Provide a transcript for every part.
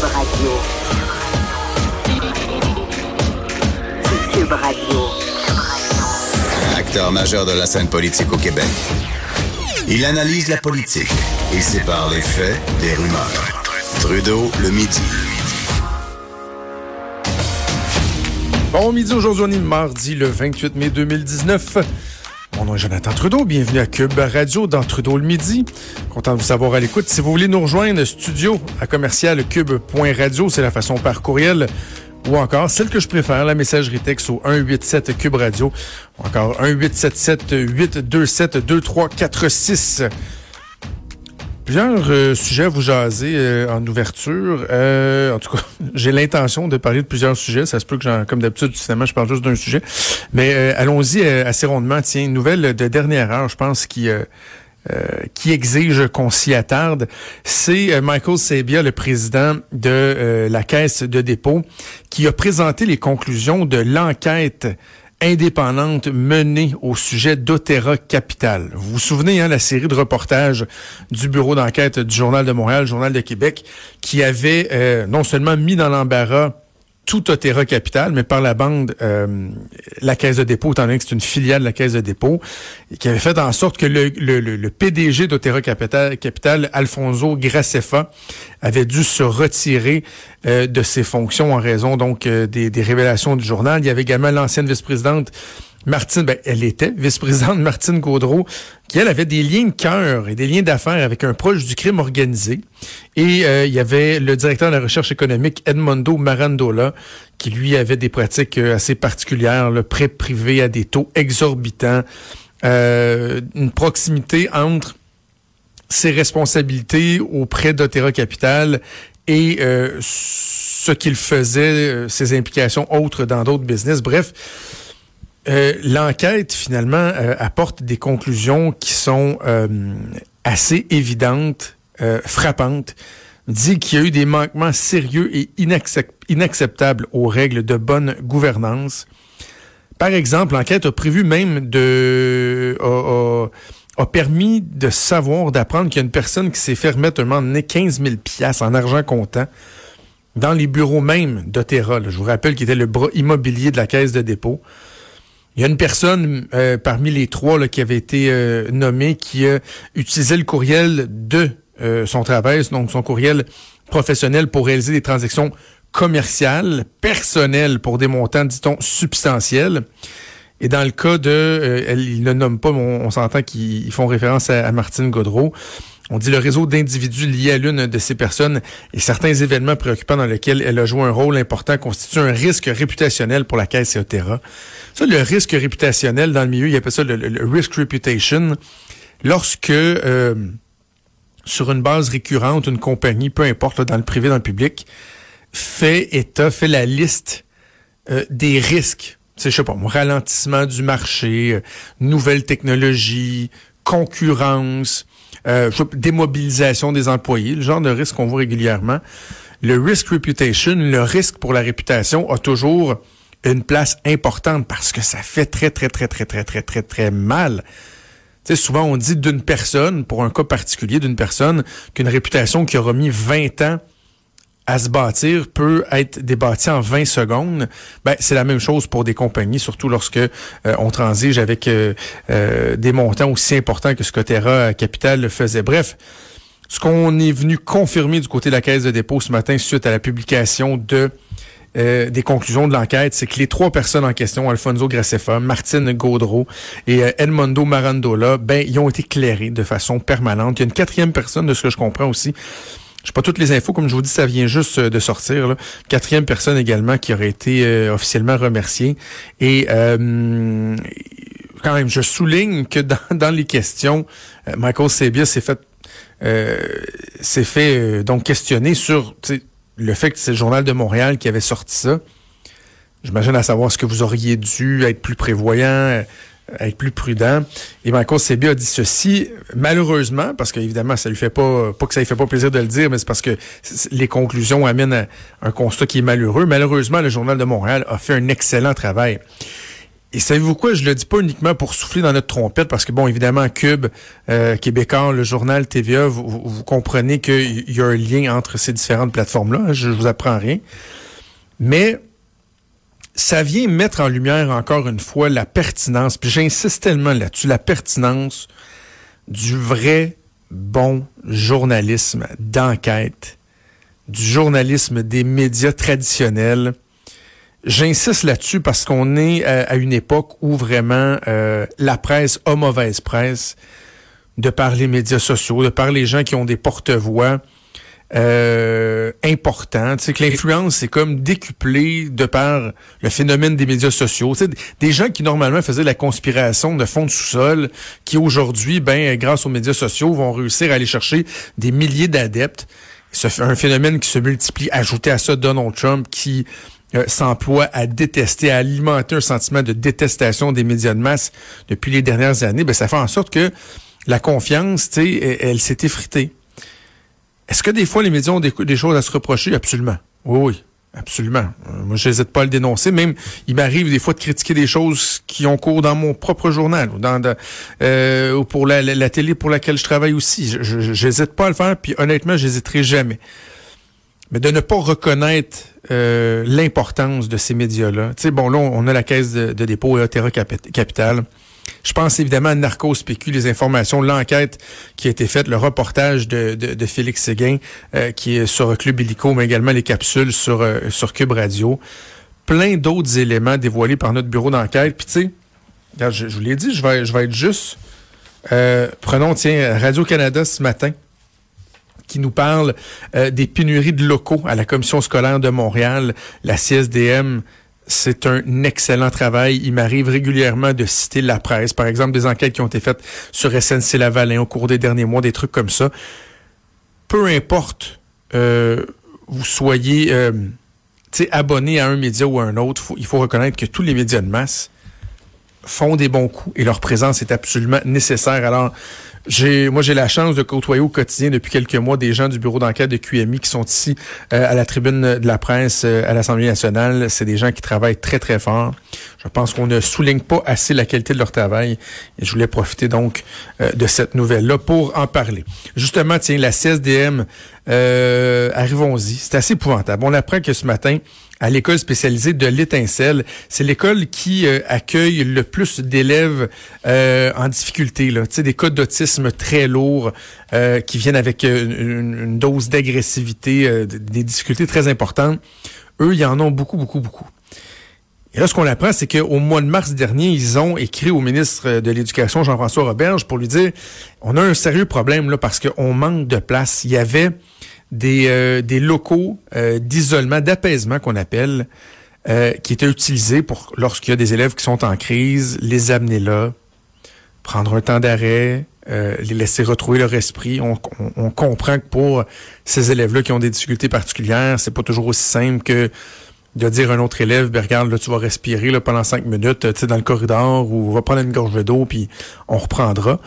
Cube Radio. Cube Radio. Acteur majeur de la scène politique au Québec. Il analyse la politique et sépare les faits des rumeurs. Trudeau le midi. Bon midi aujourd'hui, on est mardi le 28 mai 2019. Mon nom est Jonathan Trudeau. Bienvenue à Cube Radio dans Trudeau le midi. Content de vous savoir à l'écoute. Si vous voulez nous rejoindre, studio à commercial cube.radio, c'est la façon par courriel ou encore celle que je préfère, la messagerie texte au 187 Cube Radio ou encore 1877 827 2346. Plusieurs euh, sujets à vous jaser euh, en ouverture. Euh, en tout cas, j'ai l'intention de parler de plusieurs sujets. Ça se peut que, j'en, comme d'habitude, finalement, je parle juste d'un sujet. Mais allons-y assez rondement. Tiens, une nouvelle de dernière heure, je pense, qui... qui exige qu'on s'y attarde, c'est Michael Sabia, le président de la Caisse de dépôt, qui a présenté les conclusions de l'enquête indépendante menée au sujet d'Otera Capital. Vous vous souvenez, hein, la série de reportages du bureau d'enquête du Journal de Montréal, Journal de Québec, qui avait euh, non seulement mis dans l'embarras tout Otera Capital, mais par la bande, euh, la Caisse de dépôt, étant donné que c'est une filiale de la Caisse de dépôt, qui avait fait en sorte que le, PDG d'Otera Capital, Alfonso Gracefa, avait dû se retirer euh, de ses fonctions en raison donc euh, des, révélations du journal. Il y avait également l'ancienne vice-présidente Martine, ben, elle était vice-présidente Martine Gaudreau, qui elle avait des liens de cœur et des liens d'affaires avec un proche du crime organisé. Et euh, il y avait le directeur de la recherche économique Edmondo Marandola, qui lui avait des pratiques euh, assez particulières, le prêt privé à des taux exorbitants, euh, une proximité entre ses responsabilités auprès d'Otera Capital et ce qu'il faisait, ses implications autres dans d'autres business. Bref, euh, l'enquête, finalement, euh, apporte des conclusions qui sont euh, assez évidentes, frappantes. Dit qu'il y a eu des manquements sérieux et inacceptables aux règles de bonne gouvernance. Par exemple, l'enquête a prévu même de... A, permis de savoir, d'apprendre qu'il y a une personne qui s'est fait remettre un moment donné 15 000 en argent comptant dans les bureaux même d'Otera. Je vous rappelle qu'il était le bras immobilier de la caisse de dépôt. Il y a une personne euh, parmi les trois là, qui avait été euh, nommée qui a utilisé le courriel de euh, son travail, donc son courriel professionnel pour réaliser des transactions commerciales, personnelles pour des montants, dit-on, substantiels. Et dans le cas de, elle, il ne nomme pas, mais on, s'entend qu'ils font référence à Martine Godreau. On dit le réseau d'individus liés à l'une de ces personnes et certains événements préoccupants dans lesquels elle a joué un rôle important constituent un risque réputationnel pour la Caisse et Ça, le risque réputationnel dans le milieu, il appelle ça le, risk reputation. Lorsque euh, sur une base récurrente, une compagnie, peu importe, dans le privé, dans le public, fait état, fait la liste euh, des risques. C'est, je sais pas, ralentissement du marché, euh, nouvelles technologies, concurrence, euh, démobilisation des employés, le genre de risque qu'on voit régulièrement. Le risk reputation, le risque pour la réputation a toujours une place importante parce que ça fait très, très, très, très, très, très, très, très mal. Tu souvent, on dit d'une personne, pour un cas particulier d'une personne, qu'une réputation qui aura mis 20 ans à se bâtir peut être débâti en 20 secondes, ben, c'est la même chose pour des compagnies, surtout lorsque euh, on transige avec euh, euh, des montants aussi importants que ce que Terra Capital faisait. Bref, ce qu'on est venu confirmer du côté de la Caisse de dépôt ce matin suite à la publication de des conclusions de l'enquête, c'est que les trois personnes en question, Alfonso Gracefa, Martine Gaudreau et Edmondo Marandola, ben, ils ont été clairés de façon permanente. Il y a une quatrième personne, de ce que je comprends aussi, je pas toutes les infos, comme je vous dis, ça vient juste euh, de sortir. Quatrième personne également qui aurait été euh, officiellement remerciée. Et euh, quand même, je souligne que dans, dans les questions, Michael Sebia s'est fait s'est fait donc questionner sur le fait que c'est le journal de Montréal qui avait sorti ça. J'imagine à savoir ce que vous auriez dû être plus prévoyant, être plus prudent. Et Sebi a dit ceci, malheureusement, parce qu'évidemment, ça lui fait pas, pas que ça lui fait pas plaisir de le dire, mais c'est parce que les conclusions amènent à un constat qui est malheureux. Malheureusement, le Journal de Montréal a fait un excellent travail. Et savez-vous quoi? Je le dis pas uniquement pour souffler dans notre trompette, parce que bon, évidemment, Cube, euh, Québécois, le journal TVA, vous, vous comprenez qu'il y a un lien entre ces différentes plateformes-là. Je, je vous apprends rien. Mais ça vient mettre en lumière encore une fois la pertinence, puis j'insiste tellement là-dessus, la pertinence du vrai bon journalisme d'enquête, du journalisme des médias traditionnels. J'insiste là-dessus parce qu'on est à, une époque où vraiment euh, la presse a mauvaise presse de par les médias sociaux, de par les gens qui ont des porte-voix euh, important. Tu sais, que l'influence c'est comme décuplé de par le phénomène des médias sociaux. Tu sais, des gens qui normalement faisaient la conspiration de fond de sous-sol, qui aujourd'hui, ben, grâce aux médias sociaux, vont réussir à aller chercher des milliers d'adeptes. C'est un phénomène qui se multiplie. Ajouté à ça Donald Trump qui euh, s'emploie à détester, à alimenter un sentiment de détestation des médias de masse depuis les dernières années, ben, ça fait en sorte que la confiance, tu sais, elle s'est effritée. Est-ce que des fois les médias ont des, choses à se reprocher? Absolument. Oui, oui. Absolument. Euh, moi, je n'hésite pas à le dénoncer. Même, il m'arrive des fois de critiquer des choses qui ont cours dans mon propre journal ou dans euh, ou pour la, télé pour laquelle je travaille aussi. Je n'hésite pas à le faire. Puis honnêtement, j'hésiterai jamais. Mais de ne pas reconnaître euh, l'importance de ces médias-là. Tu sais, bon, là, on a la caisse de, dépôt et Otera Capital. Je pense évidemment à Narcos PQ, les informations, l'enquête qui a été faite, le reportage de, de, Félix Séguin, euh, qui est sur Club Illico, mais également les capsules sur, euh, sur Cube Radio. Plein d'autres éléments dévoilés par notre bureau d'enquête. Puis tu sais, je, vous l'ai dit, je vais, je vais être juste. Euh, prenons, tiens, Radio-Canada ce matin qui nous parle des pénuries de locaux à la commission scolaire de Montréal, la CSDM c'est un excellent travail. Il m'arrive régulièrement de citer la presse, par exemple des enquêtes qui ont été faites sur SNC Lavalin au cours des derniers mois, des trucs comme ça. Peu importe, euh, vous soyez euh, abonné à un média ou à un autre, il faut reconnaître que tous les médias de masse font des bons coups et leur présence est absolument nécessaire. Alors, j'ai, moi, j'ai la chance de côtoyer au quotidien depuis quelques mois des gens du bureau d'enquête de QMI qui sont ici euh, à la tribune de la presse euh, à l'Assemblée nationale. C'est des gens qui travaillent très, très fort. Je pense qu'on ne souligne pas assez la qualité de leur travail. Et je voulais profiter donc euh, de cette nouvelle-là pour en parler. Justement, tiens, la CSDM, arrivons-y. C'est assez épouvantable. On apprend que ce matin, à l'école spécialisée de l'Étincelle. C'est l'école qui euh, accueille le plus d'élèves euh, en difficulté, là. des cas d'autisme très lourds euh, qui viennent avec une, dose d'agressivité, des difficultés très importantes. Eux, ils en ont beaucoup, beaucoup, beaucoup. Et là, ce qu'on apprend, c'est qu'au mois de mars dernier, ils ont écrit au ministre de l'Éducation, Jean-François Roberge, pour lui dire, on a un sérieux problème là parce qu'on manque de place. Il y avait des, euh, des locaux euh, d'isolement, d'apaisement qu'on appelle, euh, qui étaient utilisés pour lorsqu'il y a des élèves qui sont en crise, les amener là, prendre un temps d'arrêt, les laisser retrouver leur esprit. On, comprend que pour ces élèves-là qui ont des difficultés particulières, c'est pas toujours aussi simple que de dire à un autre élève, ben regarde, là, tu vas respirer là, pendant cinq minutes tu sais, dans le corridor ou va prendre une gorge d'eau, puis on reprendra.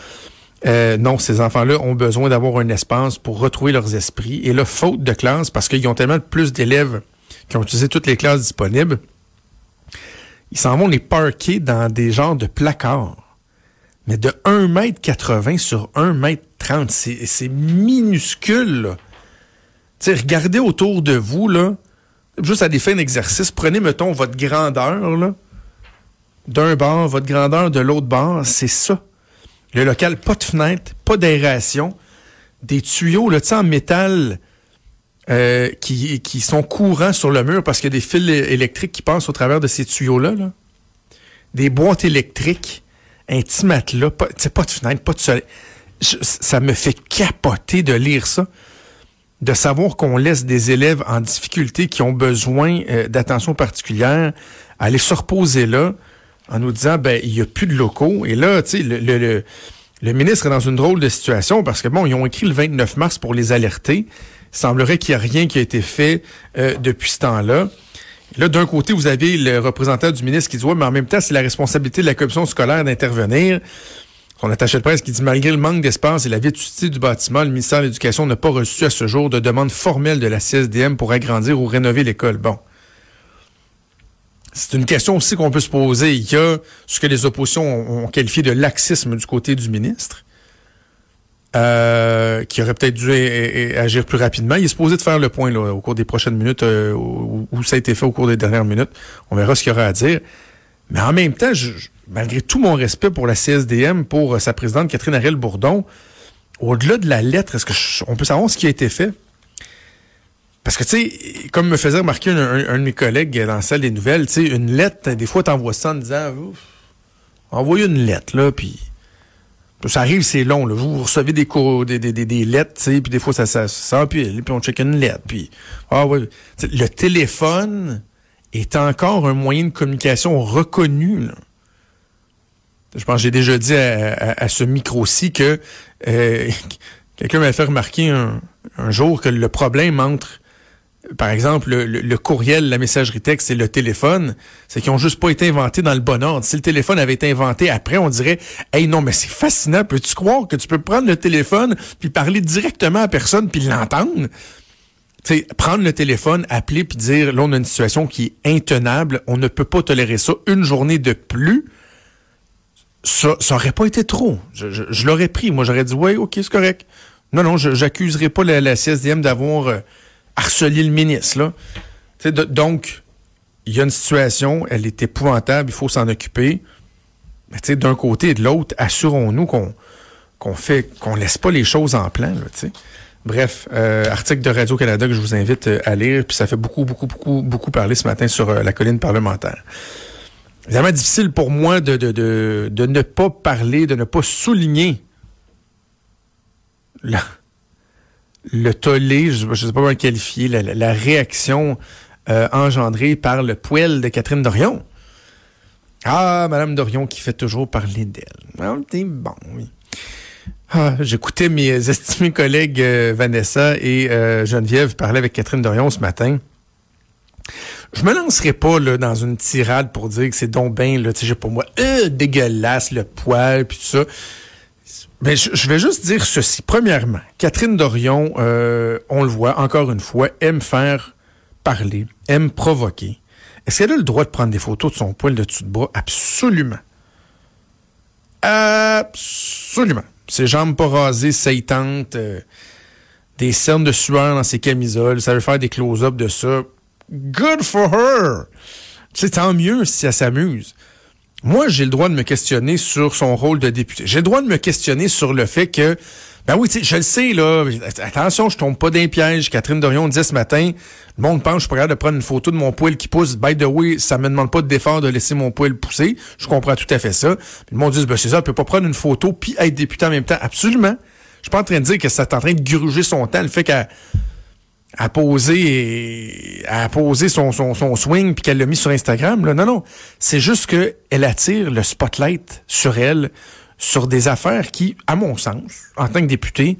Euh, non, ces enfants-là ont besoin d'avoir un espace pour retrouver leurs esprits. Et là, faute de classe, parce qu'ils ont tellement plus d'élèves qui ont utilisé toutes les classes disponibles, ils s'en vont les parquer dans des genres de placards. Mais de 1,80 m sur 1,30 m, c'est minuscule. Là. regardez autour de vous, là, juste à des fins d'exercice, prenez, mettons, votre grandeur, là, d'un bord, votre grandeur de l'autre bord, c'est ça. Le local, pas de fenêtre, pas d'aération, des tuyaux là, en métal euh, qui, qui sont courants sur le mur parce qu'il y a des fils électriques qui passent au travers de ces tuyaux-là. Des boîtes électriques, un petit matelas, pas, pas de fenêtre, pas de soleil. ça me fait capoter de lire ça de savoir qu'on laisse des élèves en difficulté qui ont besoin euh, d'attention particulière aller se reposer là, en nous disant ben il y a plus de locaux et là tu sais le, le, le, ministre est dans une drôle de situation parce que bon ils ont écrit le 29 mars pour les alerter. Il semblerait qu'il n'y a rien qui a été fait euh, depuis ce temps-là. Là, d'un côté, vous avez le représentant du ministre qui dit ouais, mais en même temps, c'est la responsabilité de la commission scolaire d'intervenir. Son attaché de presse qui dit malgré le manque d'espace et la vétusté du bâtiment, le ministère de l'Éducation n'a pas reçu à ce jour de demande formelle de la CSDM pour agrandir ou rénover l'école. Bon. C'est une question aussi qu'on peut se poser. Il y a ce que les oppositions ont, qualifié de laxisme du côté du ministre, euh, qui aurait peut-être dû agir plus rapidement. Il est supposé de faire le point là, au cours des prochaines minutes, euh, où, ça a été fait au cours des dernières minutes. On verra ce qu'il y aura à dire. Mais en même temps, malgré tout mon respect pour la CSDM, pour sa présidente Catherine Ariel Bourdon, au-delà de la lettre, est-ce qu'on peut savoir ce qui a été fait? Parce que, tu sais, comme me faisait remarquer un, de mes collègues dans la salle des nouvelles, tu sais, une lettre, des fois, t'envoies ça en disant, envoyez une lettre, là, puis ça arrive, c'est long, là. Vous recevez des, des, des, des, lettres, tu sais, puis des fois, ça, ça, ça puis on check une lettre, puis... Ah ouais. le téléphone est encore un moyen de communication reconnu, là. Je pense que j'ai déjà dit à, ce micro-ci que euh, quelqu'un m'a fait remarquer un, un jour que le problème entre par exemple, le, courriel, la messagerie texte et le téléphone, c'est qu'ils ont juste pas été inventés dans le bon ordre. Si le téléphone avait été inventé après, on dirait, hey non, mais c'est fascinant. Peux-tu croire que tu peux prendre le téléphone puis parler directement à personne puis l'entendre? sais, prendre le téléphone, appeler puis dire, là, on a une situation qui est intenable, on ne peut pas tolérer ça une journée de plus. Ça, ça aurait pas été trop. Je, l'aurais pris. Moi, j'aurais dit, ouais, ok, c'est correct. Non, non, j'accuserai pas la, CSDM d'avoir euh, harceler le ministre. Là. donc, il y a une situation, elle est épouvantable, il faut s'en occuper. Mais d'un côté et de l'autre, assurons-nous qu'on qu'on fait qu'on laisse pas les choses en plan. Là, Bref, euh, article de Radio-Canada que je vous invite euh, à lire, puis ça fait beaucoup, beaucoup, beaucoup, beaucoup parler ce matin sur euh, la colline parlementaire. Évidemment, difficile pour moi de, de, de, de ne pas parler, de ne pas souligner là le tollé, je ne sais pas comment le qualifier, la, réaction euh, engendrée par le poêle de Catherine Dorion. Ah, Madame Dorion qui fait toujours parler d'elle. Ah, bon, oui. Ah, J'écoutais mes estimés collègues euh, Vanessa et euh, Geneviève parler avec Catherine Dorion ce matin. Je me lancerai pas dans une tirade pour dire que c'est donc bien, là, tu sais, pour moi, dégueulasse, le poil, puis tout ça. Ben, je, vais juste dire ceci. Premièrement, Catherine Dorion, euh, on le voit encore une fois, aime faire parler, aime provoquer. Est-ce qu'elle a le droit de prendre des photos de son poil de dessus de bras? Absolument. Absolument. Ses jambes pas rasées, saillantes, euh, des cernes de sueur dans ses camisoles, ça veut faire des close-ups de ça. Good for her! C'est tant mieux si elle s'amuse. Moi, j'ai le droit de me questionner sur son rôle de député. J'ai le droit de me questionner sur le fait que, ben oui, je le sais, là, attention, je tombe pas d'un piège. Catherine Dorion disait ce matin, le monde pense que je pas de prendre une photo de mon poil qui pousse. By the way, ça me demande pas d'effort de laisser mon poil pousser. Je comprends tout à fait ça. le monde dit, ben c'est ça, elle peut pas prendre une photo puis être député en même temps. Absolument. Je suis pas en train de dire que ça est en train de gruger son temps. Le fait qu'elle à poser son, swing puis qu'elle l'a mis sur Instagram. Là. Non, non. C'est juste qu'elle attire le spotlight sur elle, sur des affaires qui, à mon sens, en tant que député,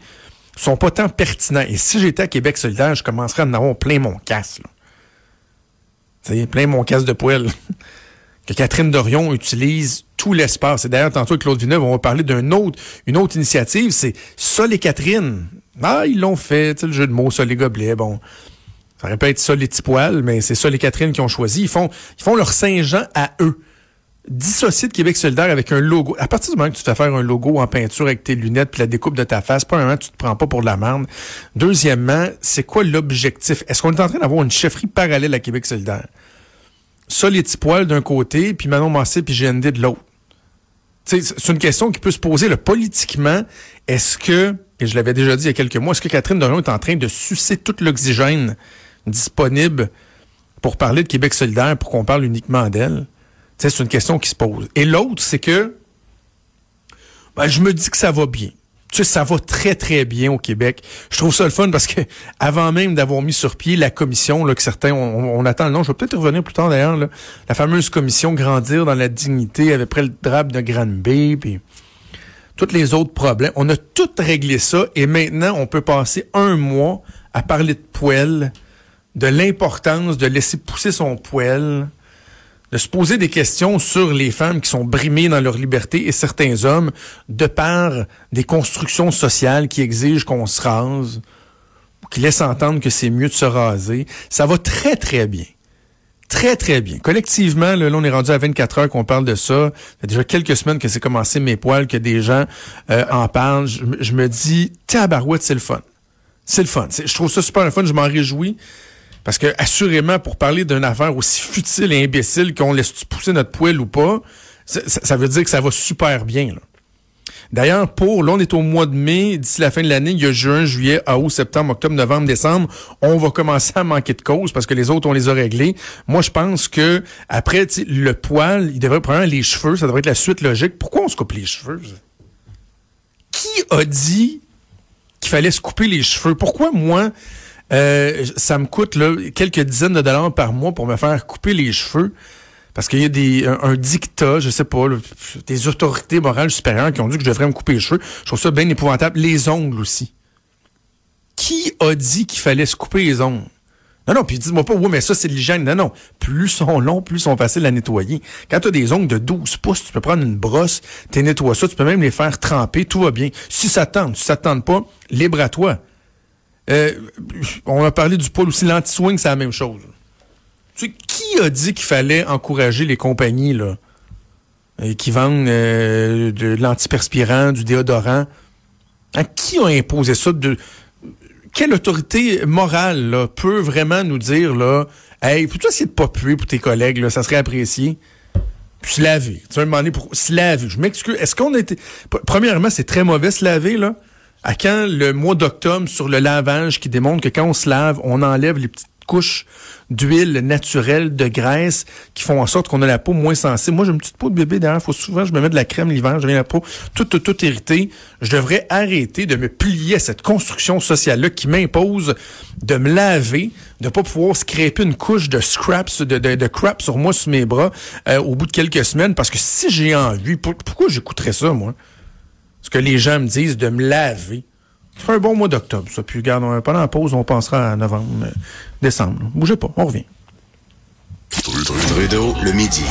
sont pas tant pertinents. Et si j'étais à Québec solidaire, je commencerais à en avoir plein mon casse. Là. plein mon casse de poêle. que Catherine Dorion utilise tout l'espace. Et d'ailleurs, tantôt avec Claude Villeneuve, on va parler d'une autre, une autre initiative, c'est ça les Catherine. Ah, ils l'ont fait, le jeu de mots, ça les gobelets, bon. Ça aurait pu être ça les petits poils, mais c'est ça les Catherine qui ont choisi. Ils font, ils font leur Saint-Jean à eux. Dissocier de Québec solidaire avec un logo. À partir du moment que tu te fais faire un logo en peinture avec tes lunettes puis la découpe de ta face, moment tu te prends pas pour de la merde. Deuxièmement, c'est quoi l'objectif? Est-ce qu'on est en train d'avoir une chefferie parallèle à Québec solidaire? Ça, les petits poils d'un côté, puis Manon Massé puis GND de l'autre. C'est une question qui peut se poser là, politiquement. Est-ce que et je l'avais déjà dit il y a quelques mois, est-ce que Catherine Dorion est en train de sucer toute l'oxygène disponible pour parler de Québec solidaire, pour qu'on parle uniquement d'elle? C'est une question qui se pose. Et l'autre, c'est que ben, je me dis que ça va bien. Tu sais, ça va très, très bien au Québec. Je trouve ça le fun parce que avant même d'avoir mis sur pied la commission, là, que certains, on, attend le nom, je vais peut-être revenir plus tard d'ailleurs, la fameuse commission Grandir dans la dignité avec près le drap de Granby, puis tous les autres problèmes. On a tout réglé ça et maintenant, on peut passer un mois à parler de poêle, de l'importance de laisser pousser son poêle, de se poser des questions sur les femmes qui sont brimées dans leur liberté et certains hommes de par des constructions sociales qui exigent qu'on se rase, qui laissent entendre que c'est mieux de se raser. Ça va très, très bien. Très, très bien. Collectivement, là, on est rendu à 24 heures qu'on parle de ça. Ça fait déjà quelques semaines que c'est commencé mes poils, que des gens euh, en parlent. Je, me dis, tabarouette, c'est le fun. C'est le fun. Je trouve ça super fun. Je m'en réjouis. Parce que, assurément, pour parler d'une affaire aussi futile et imbécile qu'on laisse pousser notre poil ou pas, ça, veut dire que ça va super bien. Là. D'ailleurs, pour, là, on est au mois de mai, d'ici la fin de l'année, il y a juin, juillet, août, septembre, octobre, novembre, décembre, on va commencer à manquer de cause parce que les autres, on les a réglés. Moi, je pense que après, le poil, il devrait prendre les cheveux, ça devrait être la suite logique. Pourquoi on se coupe les cheveux? Qui a dit qu'il fallait se couper les cheveux? Pourquoi moi, euh, ça me coûte quelques dizaines de dollars par mois pour me faire couper les cheveux? Parce qu'il y a des un, dictat, je sais pas, des autorités morales supérieures qui ont dit que je devrais me couper les cheveux. Je trouve ça bien épouvantable. Les ongles aussi. Qui a dit qu'il fallait se couper les ongles? Non, non, puis dis-moi pas, oui, mais ça, c'est de l'hygiène. Non, non. Plus sont longs, plus sont faciles à nettoyer. Quand tu as des ongles de 12 pouces, tu peux prendre une brosse, tu nettoies ça, tu peux même les faire tremper, tout va bien. Si ça tente, si ça tente pas, libre à toi. Euh, on a parlé du poil aussi, l'anti-swing, c'est la même chose. Tu sais, a dit qu'il fallait encourager les compagnies là, euh, qui vendent euh, de l'antiperspirant, du déodorant? Hein, qui a imposé ça? De, quelle autorité morale peut vraiment nous dire là, Hey, peux-tu essayer de pas puer pour tes collègues, ça serait apprécié? Puis se laver. Tu vas me demander pour se laver. Je m'excuse. Est-ce qu'on été. Premièrement, c'est très mauvais se laver, là? À quand le mois d'octobre sur le lavage qui démontre que quand on se lave, on enlève les petites couches d'huile naturelle, de graisse, qui font en sorte qu'on a la peau moins sensible. Moi, j'ai une petite peau de bébé derrière. Faut souvent, je me mets de la crème l'hiver, j'ai la peau toute, toute, irritée. Je devrais arrêter de me plier à cette construction sociale-là qui m'impose de me laver, de pas pouvoir scraper une couche de scraps, de, de, crap sur moi, sur mes bras, euh, au bout de quelques semaines. Parce que si j'ai envie, pourquoi j'écouterais ça, moi? Ce que les gens me disent de me laver. C'est un bon mois d'octobre, ça. Puis, regarde, pendant la pause, on pensera à novembre, décembre. Bougez pas, on revient. Trudeau, le midi.